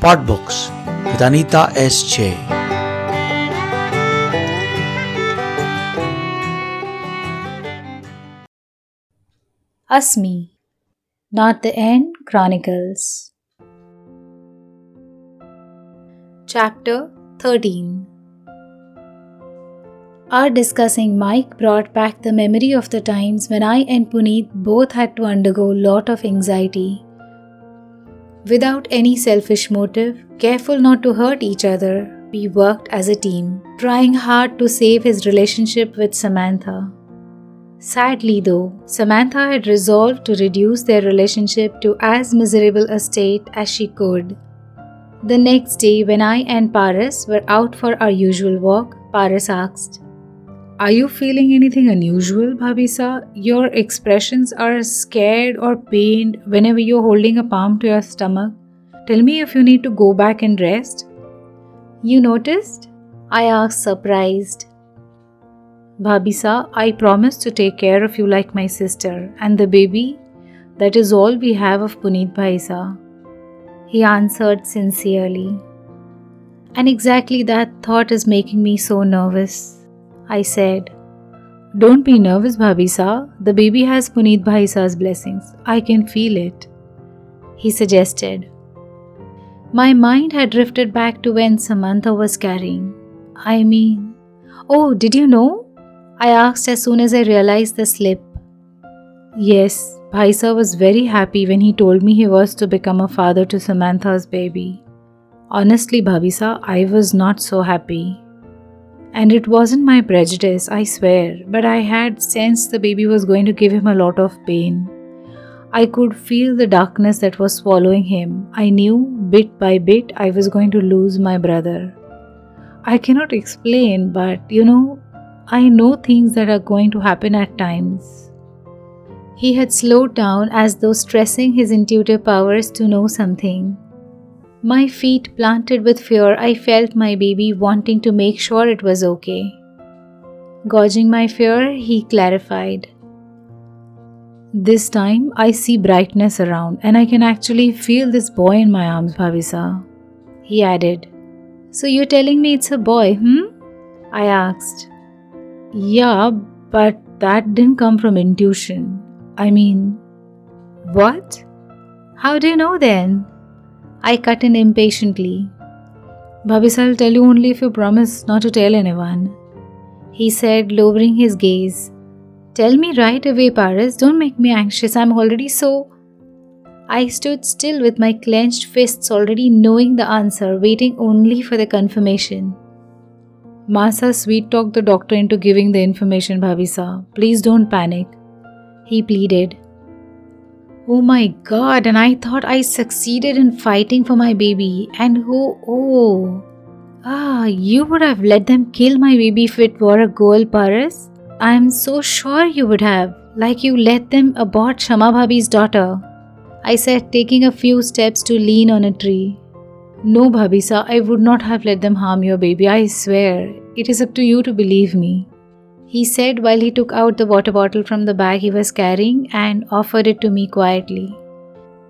Podbooks with Anita S. J. Asmi, Not the End Chronicles. Chapter 13 Our discussing Mike brought back the memory of the times when I and Puneet both had to undergo lot of anxiety. Without any selfish motive, careful not to hurt each other, we worked as a team, trying hard to save his relationship with Samantha. Sadly, though, Samantha had resolved to reduce their relationship to as miserable a state as she could. The next day, when I and Paras were out for our usual walk, Paras asked, Are you feeling anything unusual, Bhabisa? Your expressions are scared or pained whenever you're holding a palm to your stomach. Tell me if you need to go back and rest. You noticed? I asked, surprised. Bhabisa, I promise to take care of you like my sister, and the baby, that is all we have of Puneet Bhaisa. He answered sincerely. And exactly that thought is making me so nervous. I said, Don't be nervous, Bhabisa. The baby has Puneet Bhaisa's blessings. I can feel it. He suggested. My mind had drifted back to when Samantha was carrying. I mean, oh, did you know? I asked as soon as I realized the slip. Yes, Bhaisa was very happy when he told me he was to become a father to Samantha's baby. Honestly, Bhabisa, I was not so happy. And it wasn't my prejudice, I swear, but I had sensed the baby was going to give him a lot of pain. I could feel the darkness that was swallowing him. I knew bit by bit I was going to lose my brother. I cannot explain, but you know, I know things that are going to happen at times. He had slowed down as though stressing his intuitive powers to know something. My feet planted with fear, I felt my baby wanting to make sure it was okay. Gauging my fear, he clarified. This time I see brightness around and I can actually feel this boy in my arms, Bhabisa. He added, So you're telling me it's a boy, hmm? I asked. Yeah, but that didn't come from intuition. I mean, what? How do you know then? I cut in impatiently. Bhabis, I'll tell you only if you promise not to tell anyone. He said, lowering his gaze. Tell me right away, Paras. Don't make me anxious. I'm already so. I stood still with my clenched fists, already knowing the answer, waiting only for the confirmation. Masa sweet talked the doctor into giving the information, Bhabisa. Please don't panic he pleaded. Oh my god, and I thought I succeeded in fighting for my baby. And who, oh, ah, you would have let them kill my baby if it were a girl, Paras. I am so sure you would have, like you let them abort Shama Bhabhi's daughter. I said, taking a few steps to lean on a tree. No, Bhabisa, I would not have let them harm your baby, I swear. It is up to you to believe me he said while he took out the water bottle from the bag he was carrying and offered it to me quietly.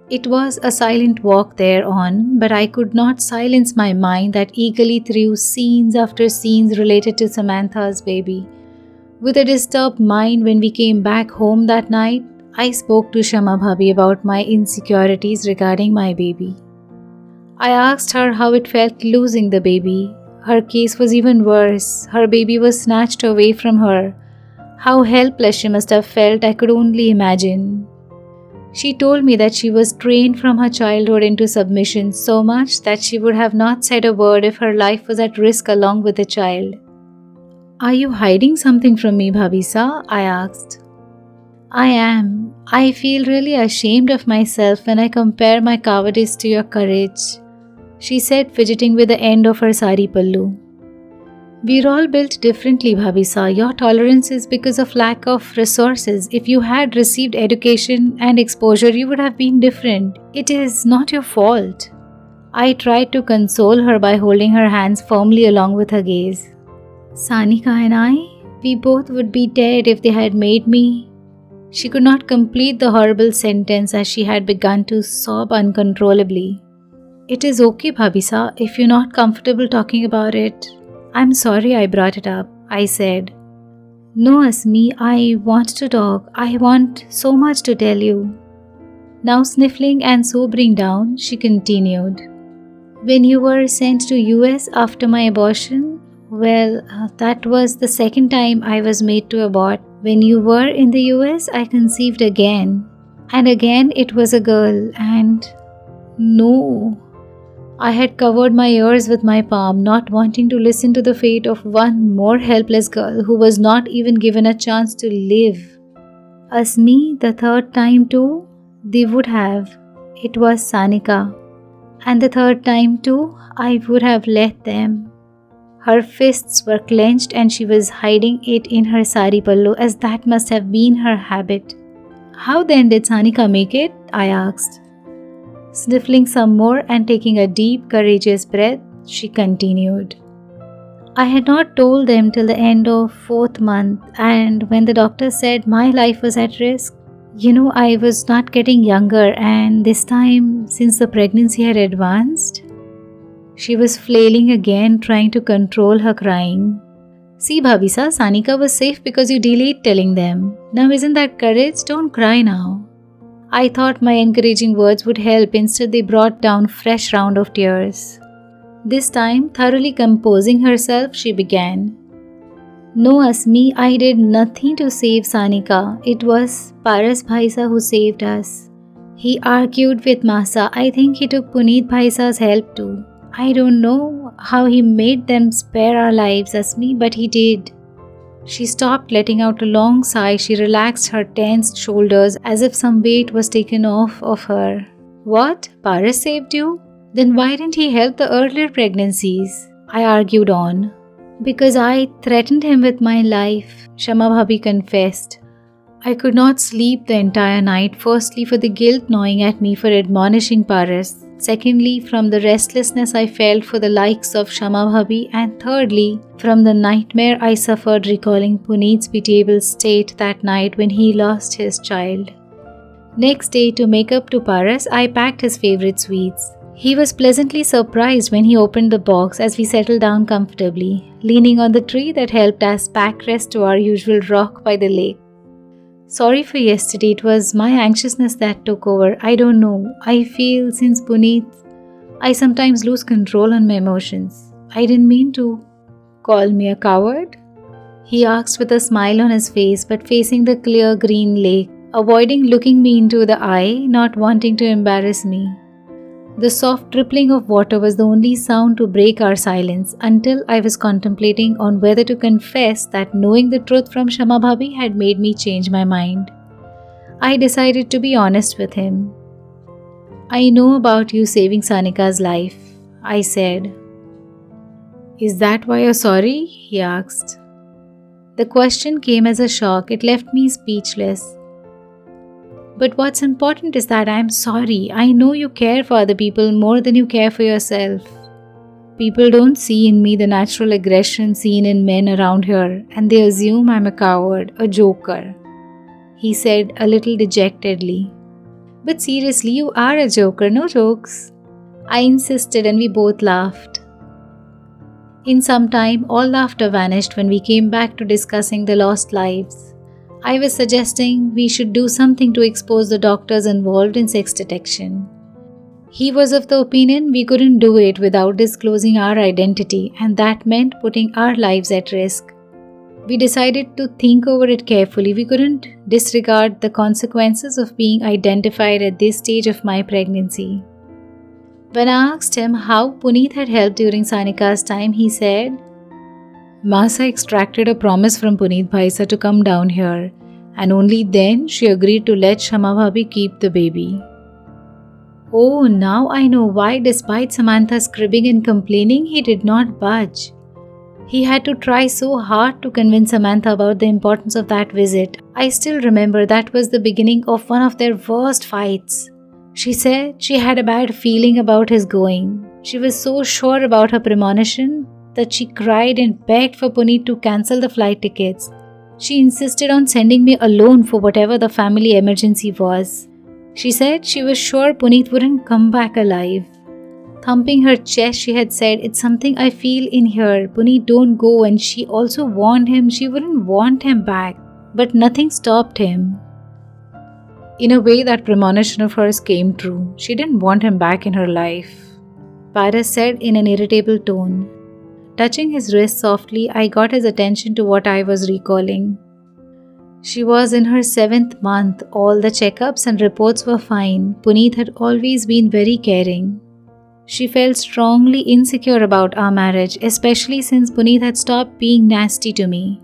It was a silent walk thereon, but I could not silence my mind that eagerly threw scenes after scenes related to Samantha's baby. With a disturbed mind, when we came back home that night, I spoke to Shama Bhabhi about my insecurities regarding my baby. I asked her how it felt losing the baby her case was even worse. Her baby was snatched away from her. How helpless she must have felt, I could only imagine. She told me that she was trained from her childhood into submission so much that she would have not said a word if her life was at risk along with the child. Are you hiding something from me, Bhabisa? I asked. I am. I feel really ashamed of myself when I compare my cowardice to your courage she said, fidgeting with the end of her sari pallu. We're all built differently, Bhabisa. Your tolerance is because of lack of resources. If you had received education and exposure, you would have been different. It is not your fault. I tried to console her by holding her hands firmly along with her gaze. Sanika and I, we both would be dead if they had made me. She could not complete the horrible sentence as she had begun to sob uncontrollably. It is okay, Bhabisa, if you're not comfortable talking about it. I'm sorry I brought it up, I said. No, Asmi, I want to talk. I want so much to tell you. Now sniffling and sobering down, she continued. When you were sent to US after my abortion, well, uh, that was the second time I was made to abort. When you were in the US, I conceived again. And again, it was a girl. And no, I had covered my ears with my palm, not wanting to listen to the fate of one more helpless girl who was not even given a chance to live. As me, the third time too, they would have. It was Sanika. And the third time too, I would have let them. Her fists were clenched and she was hiding it in her sari pallu as that must have been her habit. How then did Sanika make it? I asked. Sniffling some more and taking a deep, courageous breath, she continued. I had not told them till the end of fourth month, and when the doctor said my life was at risk, you know, I was not getting younger, and this time, since the pregnancy had advanced, she was flailing again, trying to control her crying. See, Bhabisa, Sanika was safe because you delayed telling them. Now, isn't that courage? Don't cry now. I thought my encouraging words would help, instead, they brought down fresh round of tears. This time, thoroughly composing herself, she began. No, Asmi, I did nothing to save Sanika. It was Paras Bhaisa who saved us. He argued with Masa. I think he took Puneet Bhaisa's help too. I don't know how he made them spare our lives, Asmi, but he did. She stopped, letting out a long sigh. She relaxed her tensed shoulders as if some weight was taken off of her. What? Paras saved you? Then why didn't he help the earlier pregnancies? I argued on. Because I threatened him with my life, Shama Bhabi confessed. I could not sleep the entire night, firstly for the guilt gnawing at me for admonishing Paras, secondly from the restlessness I felt for the likes of Shama Bhabi, and thirdly from the nightmare I suffered recalling Puneet's pitiable state that night when he lost his child. Next day, to make up to Paras, I packed his favorite sweets. He was pleasantly surprised when he opened the box as we settled down comfortably, leaning on the tree that helped us pack rest to our usual rock by the lake. Sorry for yesterday, it was my anxiousness that took over. I don't know. I feel since Puneet, I sometimes lose control on my emotions. I didn't mean to. Call me a coward? He asked with a smile on his face, but facing the clear green lake, avoiding looking me into the eye, not wanting to embarrass me. The soft rippling of water was the only sound to break our silence until I was contemplating on whether to confess that knowing the truth from Shama Bhabi had made me change my mind. I decided to be honest with him. I know about you saving Sanika's life, I said. Is that why you're sorry? he asked. The question came as a shock. It left me speechless. But what's important is that I'm sorry. I know you care for other people more than you care for yourself. People don't see in me the natural aggression seen in men around here, and they assume I'm a coward, a joker. He said a little dejectedly. But seriously, you are a joker, no jokes. I insisted, and we both laughed. In some time, all laughter vanished when we came back to discussing the lost lives. I was suggesting we should do something to expose the doctors involved in sex detection. He was of the opinion we couldn't do it without disclosing our identity, and that meant putting our lives at risk. We decided to think over it carefully. We couldn't disregard the consequences of being identified at this stage of my pregnancy. When I asked him how Puneet had helped during Sanika's time, he said, Masa extracted a promise from Puneet Bhaisa to come down here, and only then she agreed to let Shama Bhabi keep the baby. Oh, now I know why, despite Samantha's cribbing and complaining, he did not budge. He had to try so hard to convince Samantha about the importance of that visit. I still remember that was the beginning of one of their worst fights. She said she had a bad feeling about his going. She was so sure about her premonition that she cried and begged for Puneet to cancel the flight tickets. She insisted on sending me alone for whatever the family emergency was. She said she was sure Puneet wouldn't come back alive. Thumping her chest, she had said, It's something I feel in here. Puneet, don't go. And she also warned him she wouldn't want him back. But nothing stopped him. In a way, that premonition of hers came true. She didn't want him back in her life. Paras said in an irritable tone. Touching his wrist softly, I got his attention to what I was recalling. She was in her seventh month. All the checkups and reports were fine. Puneet had always been very caring. She felt strongly insecure about our marriage, especially since Puneet had stopped being nasty to me.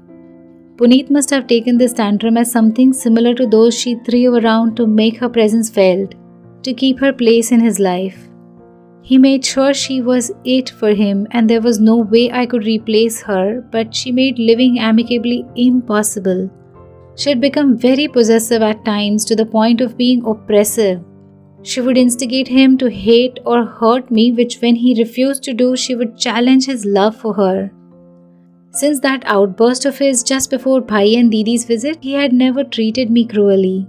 Puneet must have taken this tantrum as something similar to those she threw around to make her presence felt, to keep her place in his life. He made sure she was it for him, and there was no way I could replace her, but she made living amicably impossible. She had become very possessive at times to the point of being oppressive. She would instigate him to hate or hurt me, which, when he refused to do, she would challenge his love for her. Since that outburst of his just before Bhai and Didi's visit, he had never treated me cruelly.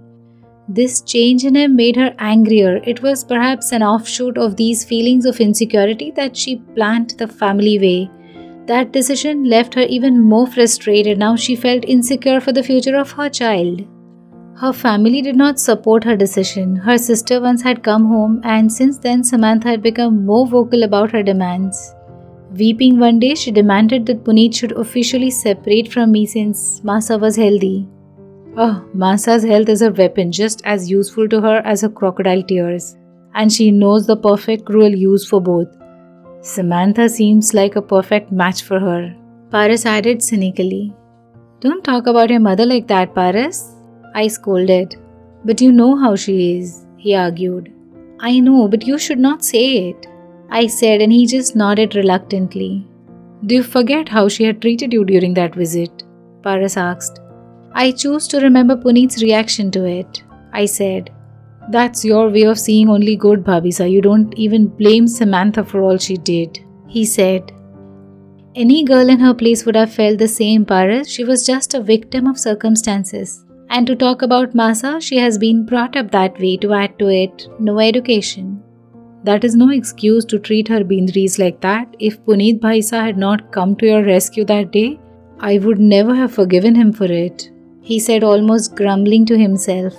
This change in him made her angrier. It was perhaps an offshoot of these feelings of insecurity that she planned the family way. That decision left her even more frustrated. Now she felt insecure for the future of her child. Her family did not support her decision. Her sister once had come home, and since then, Samantha had become more vocal about her demands. Weeping one day, she demanded that Puneet should officially separate from me since Masa was healthy. Oh, Masa's health is a weapon just as useful to her as her crocodile tears, and she knows the perfect cruel use for both. Samantha seems like a perfect match for her. Paras added cynically. Don't talk about your mother like that, Paras. I scolded. But you know how she is, he argued. I know, but you should not say it. I said, and he just nodded reluctantly. Do you forget how she had treated you during that visit? Paras asked. I choose to remember Puneet's reaction to it. I said, That's your way of seeing only good, Bhabisa. You don't even blame Samantha for all she did. He said, Any girl in her place would have felt the same, Paras. She was just a victim of circumstances. And to talk about Masa, she has been brought up that way to add to it no education. That is no excuse to treat her bindris like that. If Puneet Bhaisa had not come to your rescue that day, I would never have forgiven him for it, he said, almost grumbling to himself.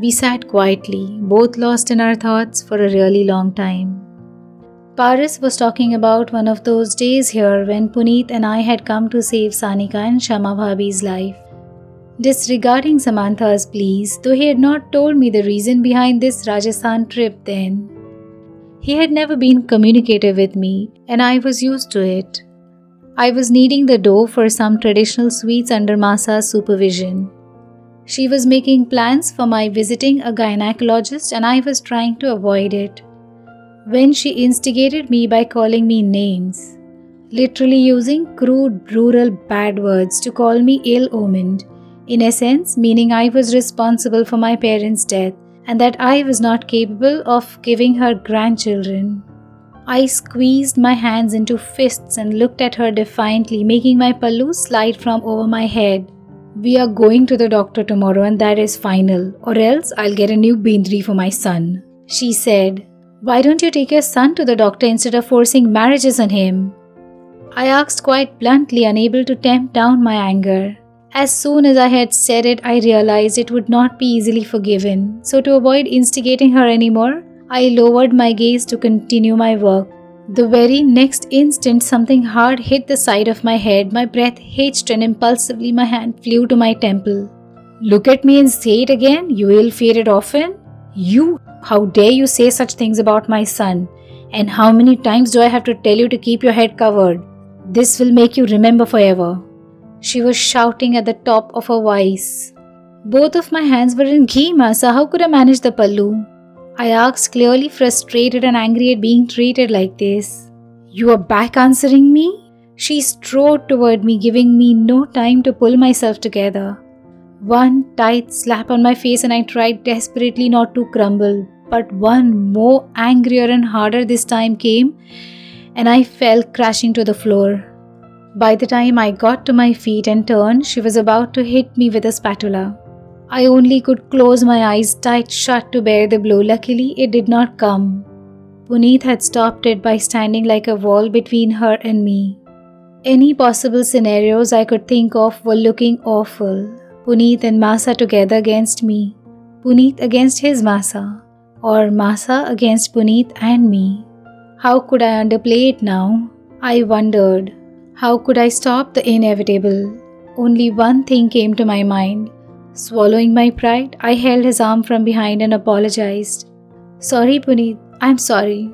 We sat quietly, both lost in our thoughts for a really long time. Paras was talking about one of those days here when Puneet and I had come to save Sanika and Shama Bhabi's life. Disregarding Samantha's pleas, though he had not told me the reason behind this Rajasthan trip then, he had never been communicative with me, and I was used to it. I was kneading the dough for some traditional sweets under Masa's supervision. She was making plans for my visiting a gynecologist, and I was trying to avoid it. When she instigated me by calling me names, literally using crude, rural bad words to call me ill omened, in essence, meaning I was responsible for my parents' death and that I was not capable of giving her grandchildren. I squeezed my hands into fists and looked at her defiantly, making my pallu slide from over my head. We are going to the doctor tomorrow, and that is final, or else I'll get a new bindri for my son. She said, Why don't you take your son to the doctor instead of forcing marriages on him? I asked quite bluntly, unable to tamp down my anger. As soon as I had said it, I realized it would not be easily forgiven. So, to avoid instigating her anymore, I lowered my gaze to continue my work. The very next instant, something hard hit the side of my head. My breath hitched, and impulsively my hand flew to my temple. Look at me and say it again, you ill fated orphan. You, how dare you say such things about my son? And how many times do I have to tell you to keep your head covered? This will make you remember forever. She was shouting at the top of her voice. Both of my hands were in ghee, Masa. How could I manage the pallu? I asked, clearly frustrated and angry at being treated like this. You are back answering me? She strode toward me, giving me no time to pull myself together. One tight slap on my face, and I tried desperately not to crumble. But one more angrier and harder this time came, and I fell crashing to the floor. By the time I got to my feet and turned, she was about to hit me with a spatula. I only could close my eyes tight shut to bear the blow. Luckily, it did not come. Puneet had stopped it by standing like a wall between her and me. Any possible scenarios I could think of were looking awful. Puneet and Masa together against me. Puneet against his Masa. Or Masa against Puneet and me. How could I underplay it now? I wondered. How could I stop the inevitable? Only one thing came to my mind Swallowing my pride, I held his arm from behind and apologized. Sorry, Puneet, I'm sorry.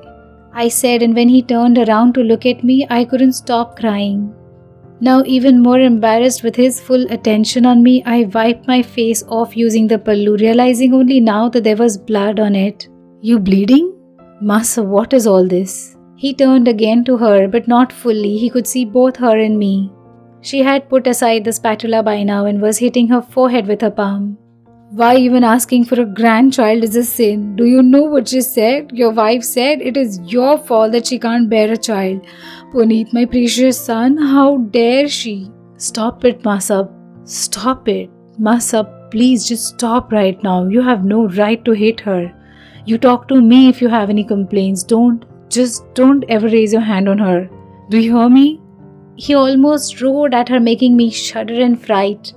I said, and when he turned around to look at me, I couldn't stop crying. Now, even more embarrassed with his full attention on me, I wiped my face off using the pallu, realizing only now that there was blood on it. You bleeding? Masa, what is all this? He turned again to her, but not fully. He could see both her and me. She had put aside the spatula by now and was hitting her forehead with her palm. Why even asking for a grandchild is a sin? Do you know what she said? Your wife said it is your fault that she can't bear a child. Puneet, my precious son, how dare she? Stop it, Masab. Stop it. Masab, please just stop right now. You have no right to hit her. You talk to me if you have any complaints. Don't, just don't ever raise your hand on her. Do you hear me? He almost roared at her, making me shudder in fright.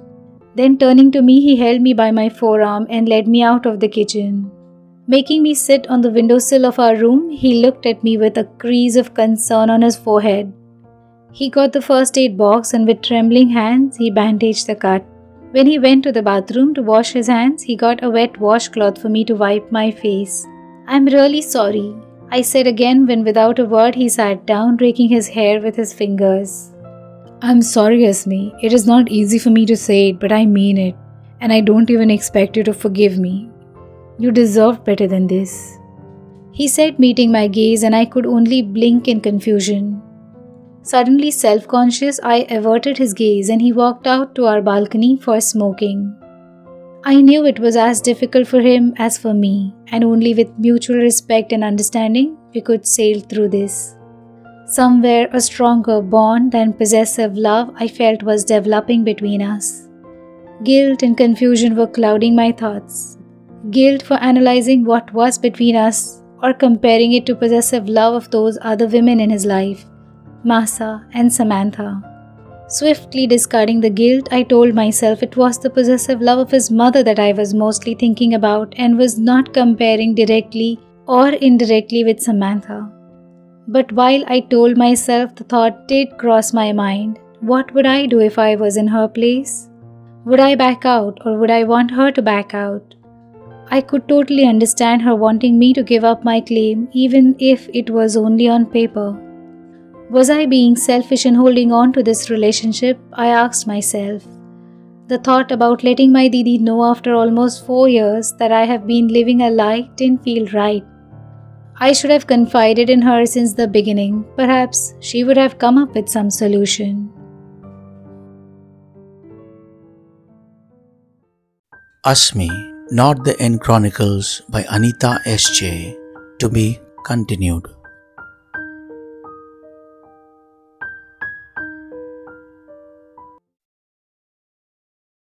Then, turning to me, he held me by my forearm and led me out of the kitchen. Making me sit on the windowsill of our room, he looked at me with a crease of concern on his forehead. He got the first aid box and with trembling hands, he bandaged the cut. When he went to the bathroom to wash his hands, he got a wet washcloth for me to wipe my face. I'm really sorry, I said again when without a word he sat down, raking his hair with his fingers. I'm sorry, Asmi. It is not easy for me to say it, but I mean it. And I don't even expect you to forgive me. You deserve better than this. He said, meeting my gaze, and I could only blink in confusion. Suddenly self conscious, I averted his gaze and he walked out to our balcony for smoking. I knew it was as difficult for him as for me, and only with mutual respect and understanding we could sail through this. Somewhere a stronger bond than possessive love I felt was developing between us. Guilt and confusion were clouding my thoughts. Guilt for analyzing what was between us or comparing it to possessive love of those other women in his life, Masa and Samantha. Swiftly discarding the guilt, I told myself it was the possessive love of his mother that I was mostly thinking about and was not comparing directly or indirectly with Samantha. But while I told myself, the thought did cross my mind what would I do if I was in her place? Would I back out or would I want her to back out? I could totally understand her wanting me to give up my claim, even if it was only on paper. Was I being selfish in holding on to this relationship? I asked myself. The thought about letting my Didi know after almost four years that I have been living a lie didn't feel right. I should have confided in her since the beginning. Perhaps she would have come up with some solution. Asmi, Not the End Chronicles by Anita S.J. To be continued.